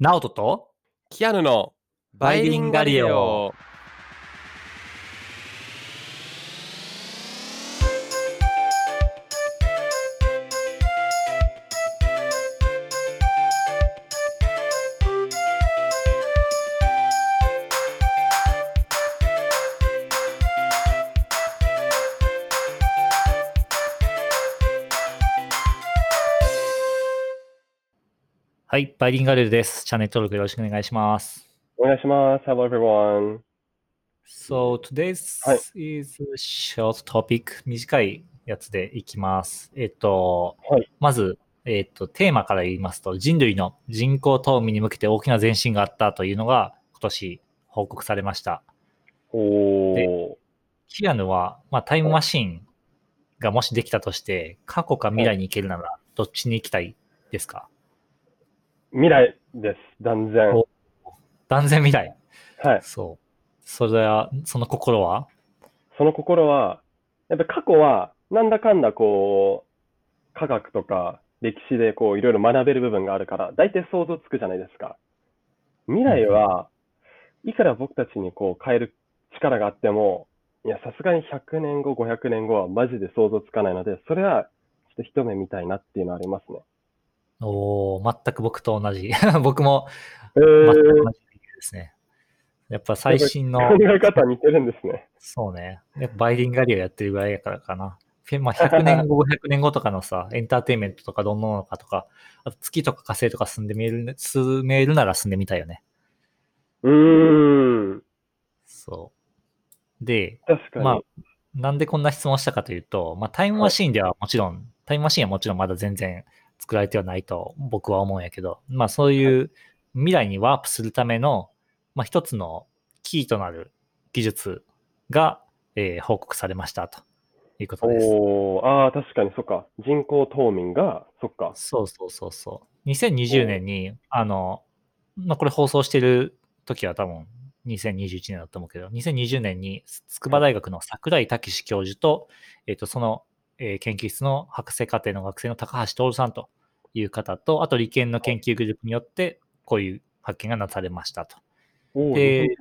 ナオトとキアヌのバイリンガリオ。い、バイリンガルです。チャンネル登録よろしくお願いします。お願いします。Hello everyone. So, today's はい is a short topic. 短いやつでいきます。えっと、はいまず、えっと、テーマから言いますと、人類の人口冬眠に向けて大きな前進があったというのが今年報告されました。おー。キアヌは、まあ、タイムマシンがもしできたとして、過去か未来に行けるなら、どっちに行きたいですか？未来です。断然。お断然未来。はい。そう。それは、その心は？その心は、やっぱ過去は、なんだかんだこう、科学とか歴史でこう、いろいろ学べる部分があるから、大体想像つくじゃないですか。未来は、いくら僕たちにこう、変える力があっても、いや、さすがに100年後、500年後はマジで想像つかないので、それは、ちょっと一目見たいなっていうのはありますね。おー、全く僕と同じ。僕もえ全くー同じですね。やっぱ最新の、考え方似てるんですね。そうね。やっぱバイリンガリオやってるぐらいやからかな。まあ、100年後、500年後とかのさ、エンターテインメントとかどんなのかとか、あと月とか火星とか住んでみる、住めるなら住んでみたいよね。うーん。そう。で。まあ、なんでこんな質問したかというと、まあ、タイムマシーンではもちろん、タイムマシーンはもちろんまだ全然作られてはないと僕は思うんやけど、まあそういう未来にワープするための、まあ一つのキーとなる技術が、えー報告されましたということです。おー、ああ、確かにそっか。人口冬眠が、そっか。そうそうそうそう。2020年に、あの、まあこれ放送してる時は多分2021年だと思うけど、2020年に筑波大学の桜井武史教授と、えっ、と、その、えー研究室の博士課程の学生の高橋徹さんという方と、あと理研の研究グループによって、こういう発見がなされましたと。で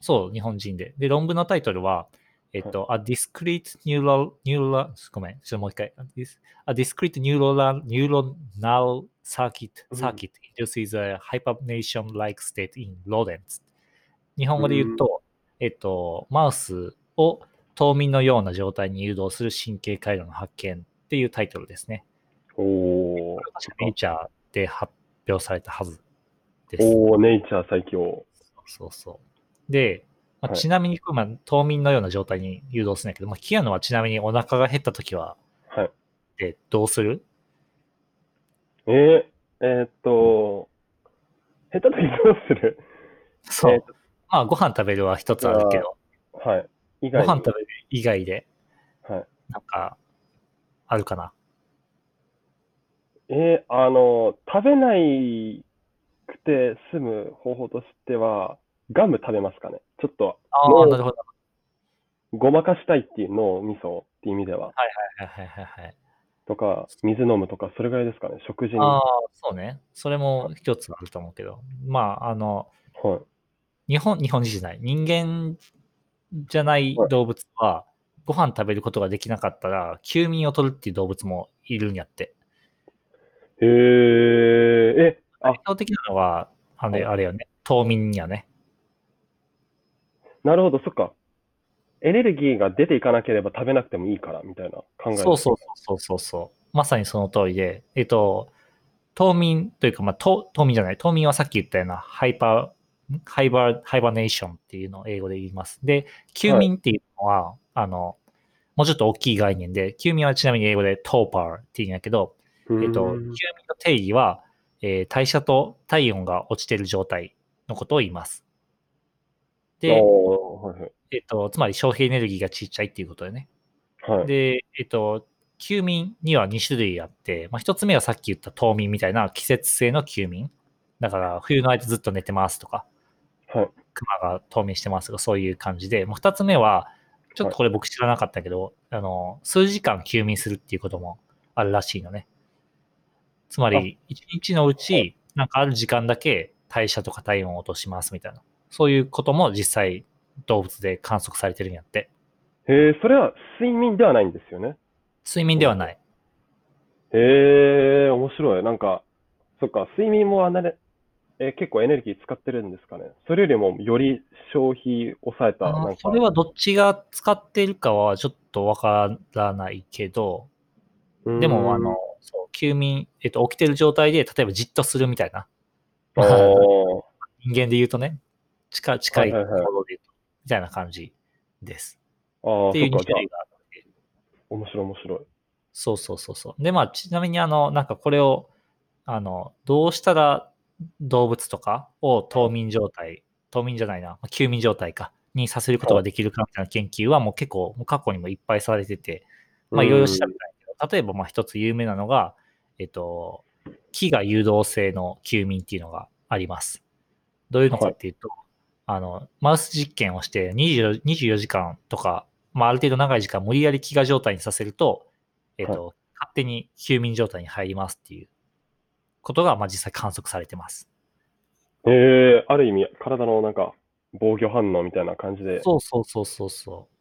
そう、日本人で。で、論文のタイトルは、えっと、A discrete neural, neural, ごめん、ちょっともう一回。A dis- A discrete neural, neuronal circuit, うん circuit induces a hibernation-like state in rodents. 日本語で言うと、えっと、マウスを冬眠のような状態に誘導する神経回路の発見っていうタイトルですね。おネイチャーで発表されたはずです。おー、ネイチャー最強。そうそう。で、まあ、はいちなみに、まあ、冬眠のような状態に誘導するんだけど、まあ、キアノはちなみにお腹が減ったときは、はい。で、どうする？えー、えーっと、下手な時どうする？そう。えーまあ、ご飯食べるは一つあるけど、はい。以ご外に飯食べる以外で、はい。なんか、あるかな？えー、あの、食べないくて済む方法としては、ガム食べますかね？ちょっと、ああ、なるほど。ごまかしたいっていう脳みそっていう意味では。はいはいはいはい。とか、水飲むとか、それぐらいですかね？食事に。はああ、そうね。それも一つあると思うけど、まあ、あの、い。日本、日本人じゃない。人間じゃないはい動物は、ご飯食べることができなかったら、休眠を取るっていう動物もいるんやって。へえ、え、あ代、表的なのは、あれ、はいあれよね。冬眠やね。なるほど、そっか。エネルギーが出ていかなければ食べなくてもいいから、みたいな考え。そうそうそうそうそう。まさにその通りで、えっと、冬眠というか、まあ、冬冬眠じゃない。冬眠はさっき言ったようなハイパー、ハイバー、ハイバーネーションっていうのを英語で言います。で、休眠っていうのは、あの、もうちょっと大きい概念で、休眠はちなみに英語でトーパーっていうんやけど。えっと、休眠の定義は、えー代謝と体温が落ちている状態のことを言います。で、はいはい。えっと、つまり消費エネルギーがちっちゃいっていうことでね。はい。で、えっと、休眠には2種類あって、まあ、1つ目はさっき言った冬眠みたいな季節性の休眠。だから、冬の間ずっと寝てますとか、はい。熊が冬眠してますとか、そういう感じで、もう2つ目は、ちょっとこれ僕知らなかったけど、あの、数時間休眠するっていうこともあるらしいのね。つまり、1日のうちなんかある時間だけ代謝とか体温を落としますみたいな。そういうことも実際動物で観測されてるんやって。へえ、それは睡眠ではないんですよね？睡眠ではない。へえ、面白い。なんか、そっか、睡眠もあんなね、えー結構エネルギー使ってるんですかね？それよりもより消費抑えた、なんか、それはどっちが使っているかはちょっとわからないけど、でも、あの、そう休眠、えっと、起きてる状態で、例えばじっとするみたいな。人間で言うとね、近近いはいはいはい行動で言うと、みたいな感じです。あー、っていう2そっか、じゃあ種類、があって。面白い面白い。そうそうそうそう。で、まあ、ちなみに、あの、なんかこれを、あの、どうしたら動物とかを冬眠状態、冬眠じゃないな、まあ休眠状態か、にさせることができるかみたいな研究はもう結構、過去にもいっぱいされてて、まあ、いろいろ調べたんやけど、例えば、まあ、一つ有名なのが、えっと、木が誘導性の休眠っていうのがあります。どういうのかっていうと、あの、マウス実験をして24 24時間とか、まあ、ある程度長い時間無理やり飢餓状態にさせると、えっと、勝手に休眠状態に入りますっていうことが、まあ、実際観測されてます。へえ、ある意味、体のなんか、防御反応みたいな感じで。そうそうそうそうそう。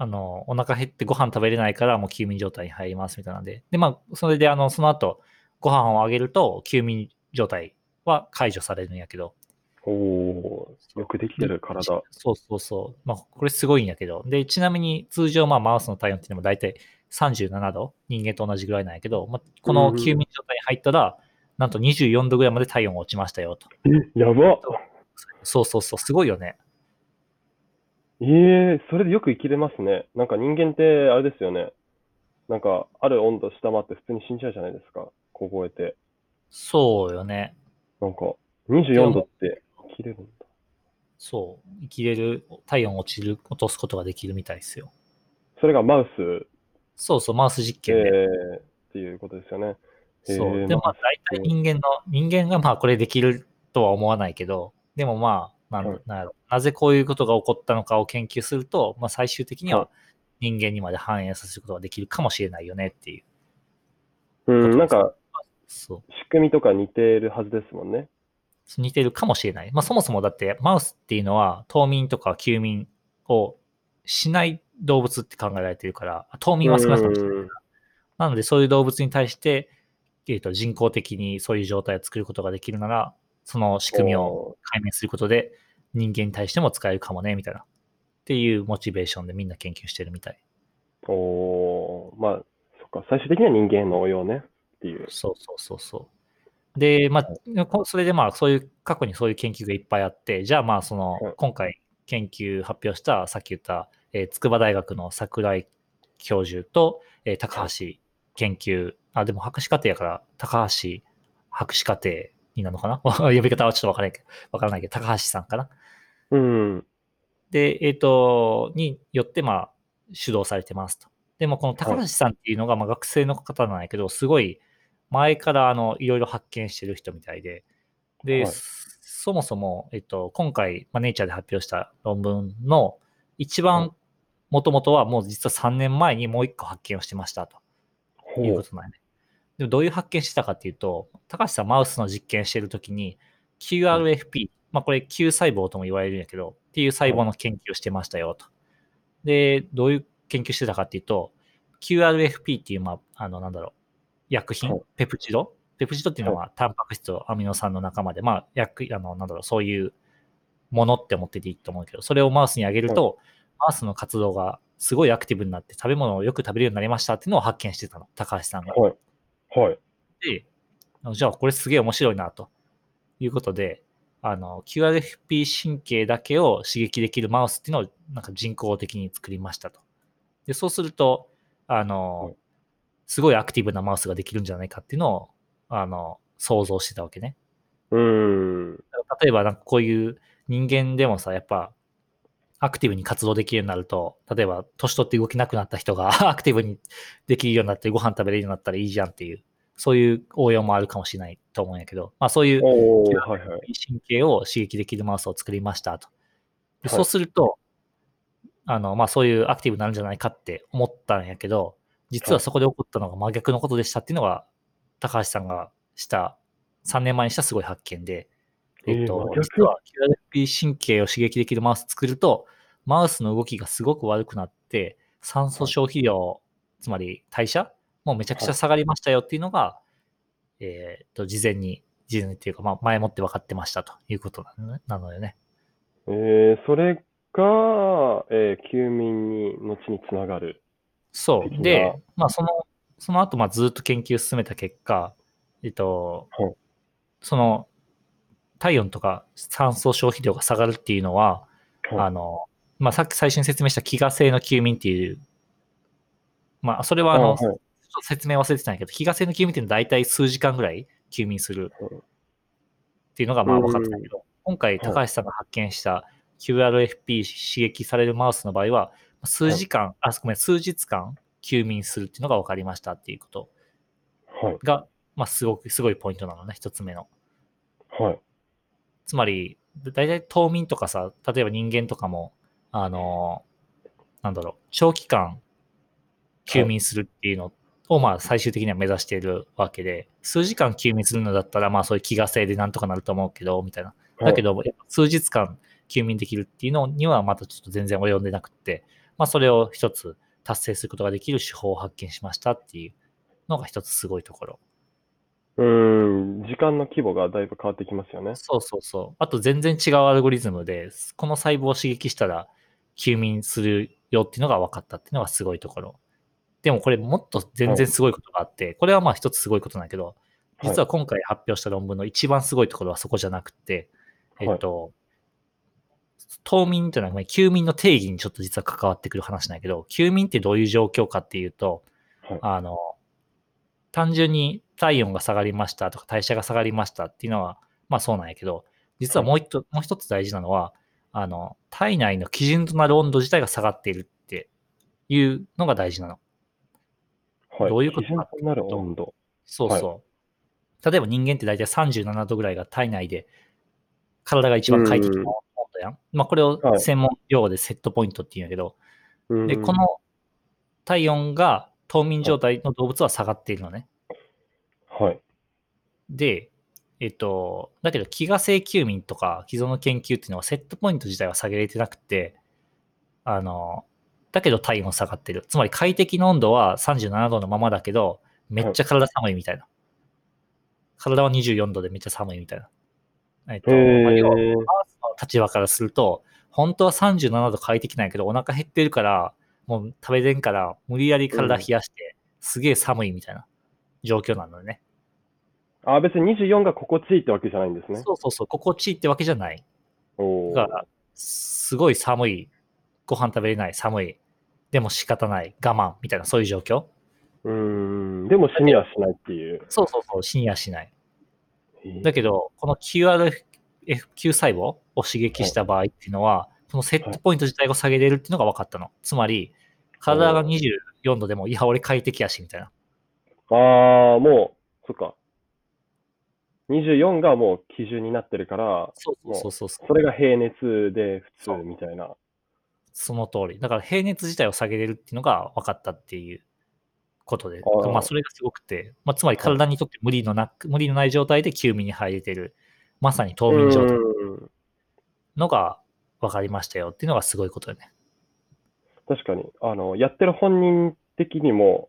あの、お腹減ってご飯食べれないからもう休眠状態に入りますみたいなんで。で、まあ、それであの、その後、ご飯をあげると休眠状態は解除されるんやけど。おおーよくできてる体。そうそうそう。まあ、これすごいんやけど。で、ちなみに通常、まあ、マウスの体温っていうのも大体37度、人間と同じぐらいなんやけど、まあ、この休眠状態に入ったら、なんと24度ぐらいまで体温が落ちましたよと。え、やばそうそうそう、すごいよね。ええそれでよく生きれますね。なんか人間って、あれですよね。なんか、ある温度下回って普通に死んじゃうじゃないですか。凍えて。そうよね。なんか、24度って生きれるんだ。そう。生きれる、体温落ちる、落とすことができるみたいですよ。それがマウス、そうそう、マウス実え験で。ー、っていうことですよね。そう。えーでも、まあ、大体人間の、人間がまあ、これできるとは思わないけど、でもまあ、なんはいななぜこういうことが起こったのかを研究すると、まあ、最終的にはは人間にまで反映させることができるかもしれないよねっていう。うん、なんか、そう。仕組みとか似てるはずですもんね。似てるかもしれない。まあ、そもそもだって、マウスっていうのは、冬眠とか休眠をしない動物って考えられてるから、冬眠は少なくともしないうんなので、そういう動物に対して、えーと人工的にそういう状態を作ることができるなら、その仕組みを解明することで、人間に対しても使えるかもね、みたいな。っていうモチベーションでみんな研究してるみたい。おーまあ、そっか、最終的には人間の応用ね。っていう。そうそうそうそう。で、まあ、こそれでまあ、そういう、過去にそういう研究がいっぱいあって、じゃあまあ、そのはい、今回研究発表した、さっき言った、えー筑波大学の桜井教授と、えー高橋研究、あ、でも博士課程やから、高橋博士課程になるのかな？呼び方はちょっとわからないけど、わからないけど、高橋さんかな？うん。で、えっ、と、によって、まあ、主導されてますと。でも、この高橋さんっていうのが、まあ、学生の方なんやけど、すごい、前から、あの、いろいろ発見してる人みたいで、で、はいそもそも、えっと、今回、まあ、ネイチャーで発表した論文の一番、もともとはもう実は3年前にもう一個発見をしてましたという。ことなんやね。でもどういう発見してたかっていうと、高橋さんマウスの実験してるときに QRFP、まあこれ Q 細胞とも言われるんやけど、っていう細胞の研究をしてましたよと。で、どういう研究してたかっていうと、QRFP っていう、まあ、あの、なんだろう、薬品？はい、ペプチド？ペプチドっていうのは、タンパク質とアミノ酸の仲間で、まあ、薬、あの、なんだろう、そういうものって思ってていいと思うけど、それをマウスにあげると、マウスの活動がすごいアクティブになって食べ物をよく食べるようになりましたっていうのを発見してたの、高橋さんが。はい。はい。で、あじゃあこれすげえ面白いなということで、あの、QRFP 神経だけを刺激できるマウスっていうのをなんか人工的に作りましたと。で、そうすると、あの、はいすごいアクティブなマウスができるんじゃないかっていうのを、あの、想像してたわけね。うーん。例えばなんかこういう人間でもさ、やっぱ、アクティブに活動できるようになると、例えば年取って動けなくなった人が アクティブにできるようになってご飯食べれるようになったらいいじゃんっていう、そういう応用もあるかもしれないと思うんやけど、まあそういう。神経を刺激できるマウスを作りましたと。ではいそうすると、あの、まあそういうアクティブになるんじゃないかって思ったんやけど、実はそこで起こったのが真逆のことでしたっていうのが、高橋さんがした3年前にしたすごい発見で、えっと、え実は QRP 神経を刺激できるマウス作ると、マウスの動きがすごく悪くなって、酸素消費量、つまり代謝もうめちゃくちゃ下がりましたよっていうのが、えっと、事前に、事前にっていうか、まあ、前もって分かってましたということなのねなのよね。えー、それが、えー休眠に後につながる。そう。で、まあ、その、その後、まあ、ずっと研究を進めた結果、えっと、はいその、体温とか酸素消費量が下がるっていうのは、はいあの、まあ、さっき最初に説明した飢餓性の休眠っていう、まあ、それはあの、説明忘れてたんだけど、飢餓性の休眠っていうのは大体数時間ぐらい休眠するうんっていうのがまあ分かってたけど、今回高橋さんが発見した QRFP 刺激されるマウスの場合は、数時間、あ、ごめん、数日間休眠するっていうのが分かりましたっていうことはい。が、まあ、すごく、すごいポイントなのね、一つ目の。はい。つまり、大体冬眠とかさ、例えば人間とかも、あのーなんだろう、長期間休眠するっていうのを、まあ最終的には目指しているわけで、数時間休眠するのだったら、まあそういう飢餓性でなんとかなると思うけど、みたいな。だけど、数日間休眠できるっていうのにはまたちょっと全然及んでなくって、まあそれを一つ達成することができる手法を発見しましたっていうのが一つすごいところ。うーん、時間の規模がだいぶ変わってきますよね。そうそうそう。あと全然違うアルゴリズムで、この細胞を刺激したら休眠するよっていうのが分かったっていうのがすごいところ。でもこれもっと全然すごいことがあって、これはまあ一つすごいことなんだけど、実は今回発表した論文の一番すごいところはそこじゃなくて、えっと、冬眠というのはまあ休眠の定義にちょっと実は関わってくる話なんだけど、休眠ってどういう状況かっていうと、はいあの、単純に体温が下がりましたとか代謝が下がりましたっていうのは、まあそうなんやけど、実はもう一つ、もう一つ大事なのは、あの、体内の基準となる温度自体が下がっているっていうのが大事なの。はい。どういうこと基準となる温度。そうそう。例えば人間って大体37度ぐらいが体内で体が一番快適な温度やん。まあこれをはい専門用語でセットポイントっていうんやけど、うんで、この体温が冬眠状態の動物は下がっているのね。はい。で、えっと、だけど、飢餓性休眠とか既存の研究っていうのはセットポイント自体は下げれてなくて、あの、だけど体温下がってる。つまり快適な温度は37度のままだけど、めっちゃ体寒いみたいな。体は24度でめっちゃ寒いみたいな。えっと、へまあ要はの立場からすると、本当は37度快適なんやけど、お腹減ってるから、もう食べれんから、無理やり体冷やして、すげえ寒いみたいな状況なのね。あ、別に24が心地いいってわけじゃないんですね。そうそうそう、心地いいってわけじゃない。おーだから、すごい寒い、ご飯食べれない、寒い、でも仕方ない、我慢みたいな、そういう状況。うーん。でも死にはしないっていう。そうそうそう、死にはしない。だけど、この QRFQ 細胞を刺激した場合っていうのは、このセットポイント自体を下げれるっていうのが分かったの。つまり、体が24度でも、いや、俺快適やし、みたいな。ああ、もう、そっか。24がもう基準になってるから、そうそうそうそれが平熱で普通みたいな。その通り。だから平熱自体を下げれるっていうのが分かったっていうことで、あーまあそれがすごくて、まあ、つまり体にとって無理のなく、無理のない状態で休眠に入れてる、まさに冬眠状態うんのが分かりましたよっていうのがすごいことだね。確かに。あの、やってる本人的にも、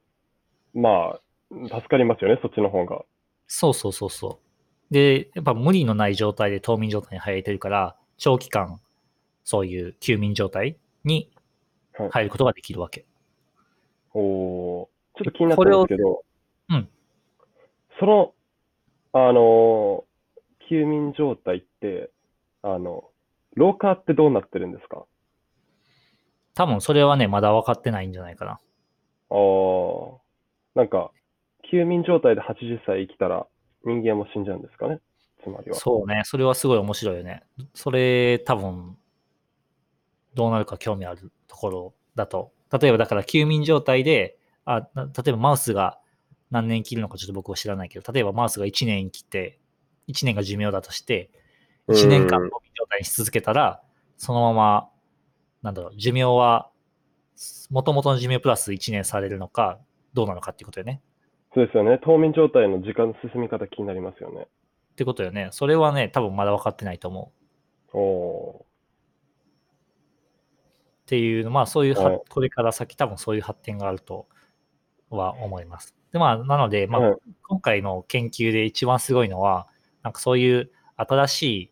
まあ、助かりますよね、そっちの方が。そうそうそうそう。で、やっぱ無理のない状態で冬眠状態に入れてるから、長期間、そういう休眠状態にはい入ることができるわけ。おーちょっと気になったんですけど、うんその、あの、休眠状態って、あの、老化ってどうなってるんですか？多分それはね、まだ分かってないんじゃないかな。ああ、なんか、休眠状態で80歳生きたら人間も死んじゃうんですかね？つまりは。そうね、それはすごい面白いよね。それ多分、どうなるか興味あるところだと。例えばだから休眠状態で、あな例えばマウスが何年生きるのかちょっと僕は知らないけど、例えばマウスが1年生きて、1年が寿命だとして、1年間うん冬眠状態にし続けたら、そのまま、なんだろう、寿命は、もともとの寿命プラス1年されるのか、どうなのかっていうことよね。そうですよね。冬眠状態の時間の進み方気になりますよね。ってことよね。それはね、多分まだ分かってないと思う。おっていうのまあそういうは、はいこれから先多分そういう発展があるとは思います。でまあなので、まあはい今回の研究で一番すごいのは、なんかそういう新しい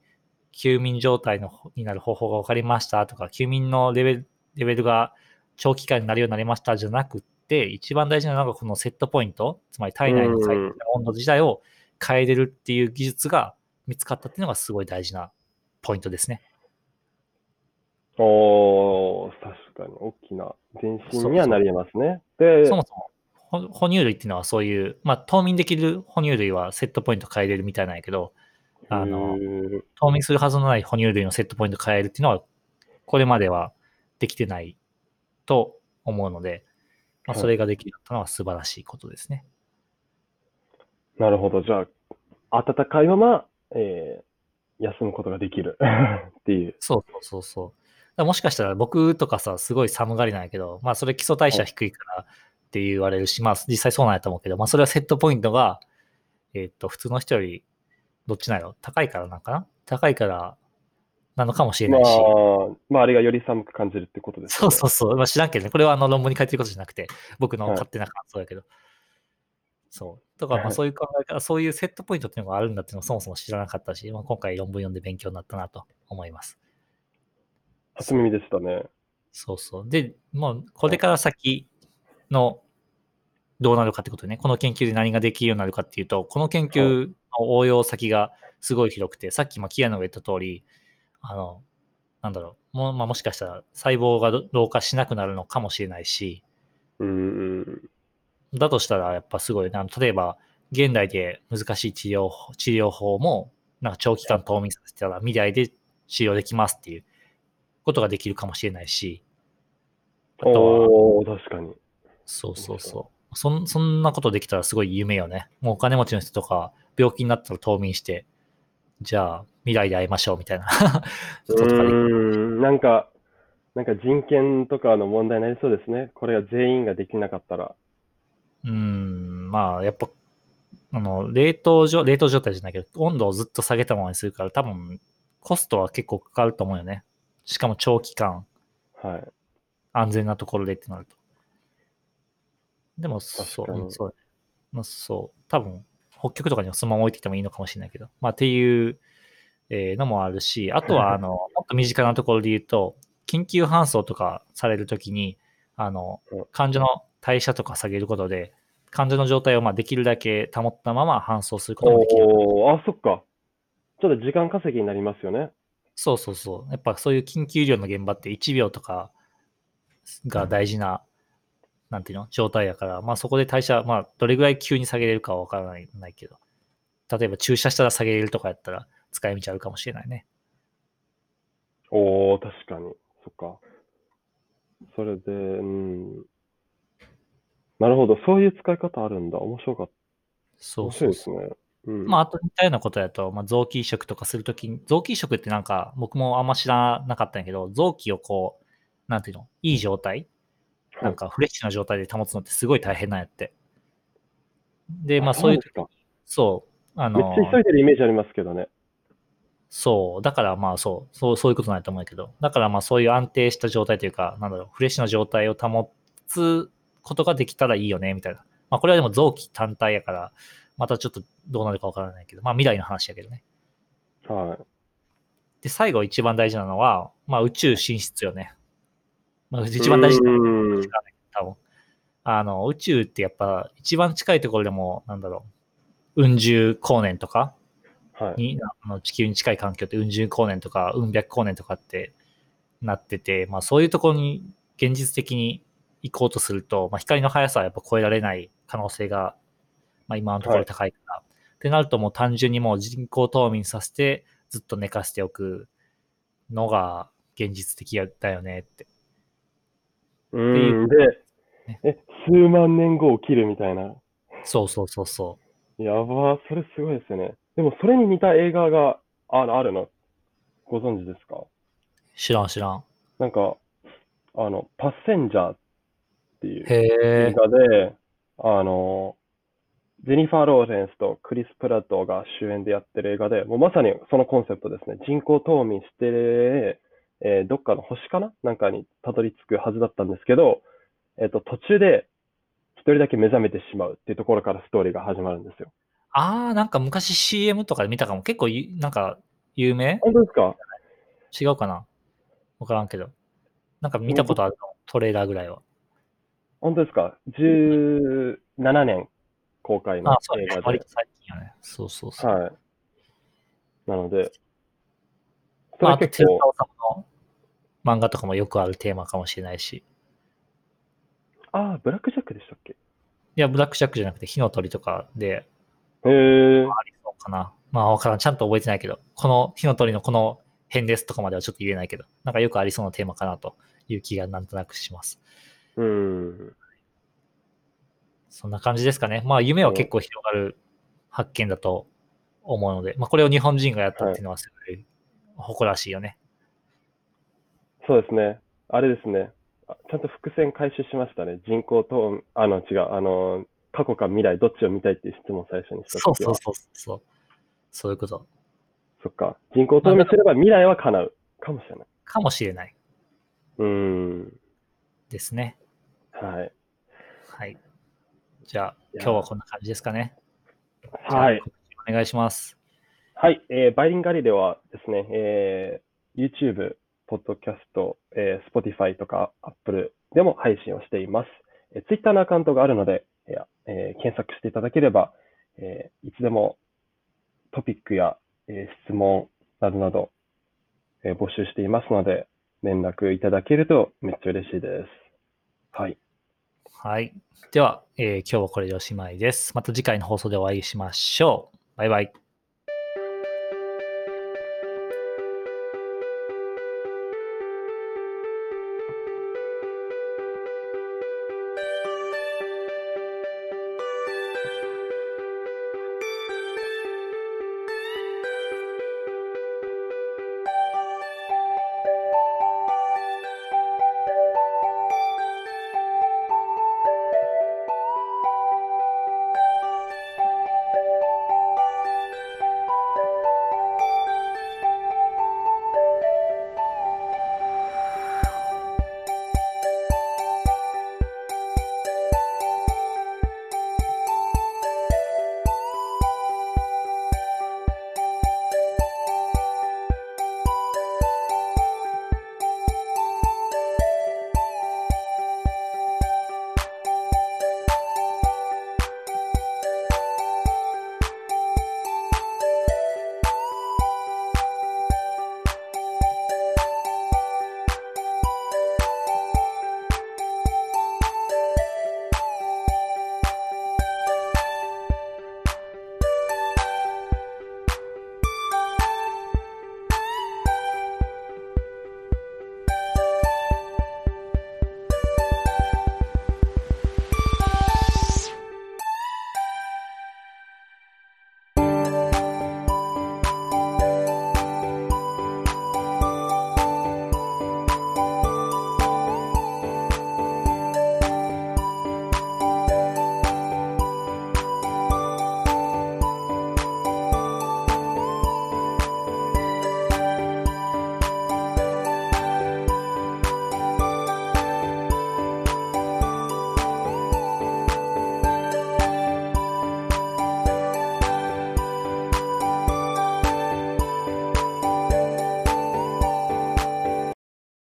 休眠状態のになる方法が分かりましたとか、休眠のレベルレベルが長期間になるようになりましたじゃなくって、一番大事なのがこのセットポイント、つまり体内の最適な温度自体を変えれるっていう技術が見つかったっていうのがすごい大事なポイントですね。ーおー確かに大きな前進にはなりますね。で、そもそもほ哺乳類っていうのはそういう、まあ、冬眠できる哺乳類はセットポイント変えれるみたいなんやけど、あの冬眠するはずのない哺乳類のセットポイント変えるっていうのは、これまではできてないと思うので、まあ、はいそれができるのは素晴らしいことですね。なるほど。じゃあ、暖かいまま、えー休むことができる っていう。そうそうそうそう。もしかしたら僕とかさ、すごい寒がりなんやけど、まあそれ基礎代謝低いからって言われるし、まあ実際そうなんやと思うけど、まあそれはセットポイントが、えーっと、普通の人より、どっちなんやろ？高いからなんかな？高いからなのかもしれまあないし。、周りがより寒く感じるってことですそようそうそう。まあ、知らんけどね。これはあの論文に書いてることじゃなくて、僕のはい勝手な感想やけど。そう。だからまあそういう考え方、そういうセットポイントっていうのがあるんだっていうのをそもそも知らなかったし、まあ、今回論文読んで勉強になったなと思います。初耳でしたね。そうそう。で、もうこれから先のどうなるかってことね、この研究で何ができるようになるかっていうと、この研究の応用先がすごい広くて、さっきまあキアノが言った通り、あの、なんだろう、も,、まあ、もしかしたら細胞が老化しなくなるのかもしれないし、うんうん。だとしたらやっぱすごいな、例えば現代で難しい治療法治療法も、なんか長期間冬眠させたら未来で治療できますっていうことができるかもしれないし、あとは、確かに。そうそうそう。そんそんなことできたらすごい夢よね。もうお金持ちの人とか病気になったら冬眠して、じゃあ未来で会いましょうみたいなうん、なんか、なんか人権とかの問題になりそうですね。これが全員ができなかったら。うーん、まあやっぱ、あの、冷凍状、冷凍状態じゃないけど、温度をずっと下げたままにするから多分コストは結構かかると思うよね。しかも長期間はい。安全なところでってなると。でも、そう、そう。まあ、そう。多分、北極とかにもそのまま置いてきてもいいのかもしれないけど、まあ、っていう、えーのもあるし、あとは、あの、もっと身近なところで言うと、緊急搬送とかされるときに、あのうん、患者の代謝とか下げることで、患者の状態をまあできるだけ保ったまま搬送することもできる。おー、あ、そっか。ちょっと時間稼ぎになりますよね。そうそうそう。やっぱそういう緊急医療の現場って1秒とかが大事な、なんていうの？状態やから、まあそこで代謝、まあどれぐらい急に下げれるかはわからないないけど、例えば注射したら下げれるとかやったら使い道あるかもしれないね。おー、確かに。そっか。それで、うん。なるほど。そういう使い方あるんだ。面白かった。そう面そうですね。うん。まああと似たようなことやと、まあ、臓器移植とかするときに、臓器移植ってなんか僕もあんま知らなかったんやけど、臓器をこう、なんていうの？いい状態はいなんかフレッシュな状態で保つのってすごい大変なんやって。で、まあそういう。そう、あめっの、ちゃ急いでるイメージありますけどね。そう、だからまあそう、そうそういうことないと思うけど、だからまあそういう安定した状態というか、なんだろう、フレッシュな状態を保つことができたらいいよね、みたいな。まあこれはでも臓器単体やから、またちょっとどうなるかわからないけど、まあ未来の話やけどね。はい。で、最後一番大事なのは、まあ宇宙進出よね。まあ一番大事なのはうん多分。あの、宇宙ってやっぱ一番近いところでも、なんだろう、うん十光年とか、はい。にあの地球に近い環境ってうん十光年とかうん百光年とかってなってて、まあ、そういうところに現実的に行こうとすると、まあ、光の速さはやっぱ超えられない可能性が、まあ、今のところ高いから、ってなるともう単純にもう人工冬眠させてずっと寝かせておくのが現実的だよねって。うん。でね、え、数万年後起きるみたいな。そうそうそうそう。やばー、それすごいですよね。でも、それに似た映画がああるの、ご存知ですか？知らん知らん。なんか、あの、パッセンジャーっていうへ映え。画で、あの、ジェニファー・ローレンスとクリス・プラットが主演でやってる映画で、もうまさにそのコンセプトですね。人工冬眠して、えーどっかの星かな？なんかにたどり着くはずだったんですけど、えっ、と、途中で一人だけ目覚めてしまうっていうところからストーリーが始まるんですよ。あー、なんか昔 CM とかで見たかも。結構ゆ、なんか、有名？本当ですか？違うかな？わからんけど。なんか見たことあるの、トレーラーぐらいは。本当ですか ?17 年公開のあ、そうね。映画で割と。最近やね。そうそうそう。はい。なので、そまあ、結構、手塚治虫の漫画とかもよくあるテーマかもしれないし。ああ、ブラックジャックでしたっけ？いや、ブラックジャックじゃなくて、火の鳥とかで、へえ。ありそうかな。まあ、わからん。ちゃんと覚えてないけど、この火の鳥のこの辺ですとかまではちょっと言えないけど、なんかよくありそうなテーマかなという気がなんとなくします。うん。そんな感じですかね。まあ、夢は結構広がる発見だと思うので、まあ、これを日本人がやったっていうのはす誇らしいよね。そうですね。あれですね。あちゃんと伏線回収しましたね。人工と、あの、違う、あの、過去か未来、どっちを見たいっていう質問を最初にした。そうそうそうそう。そういうことそっか。人工冬眠すれば未来は叶う。かもしれない。かもしれないうん。ですね。はい。はい。じゃあ、今日はこんな感じですかね。はい。お願いします。はい、えーバイリンガリではですね、えー YouTube、Podcast、えー Spotify とか Apple でも配信をしています。えー Twitter のアカウントがあるので、えー検索していただければ、えーいつでもトピックや、えー質問などなど、えー募集していますので、連絡いただけるとめっちゃ嬉しいです。はい。はい。では、えー今日はこれでおしまいです。また次回の放送でお会いしましょう。バイバイ。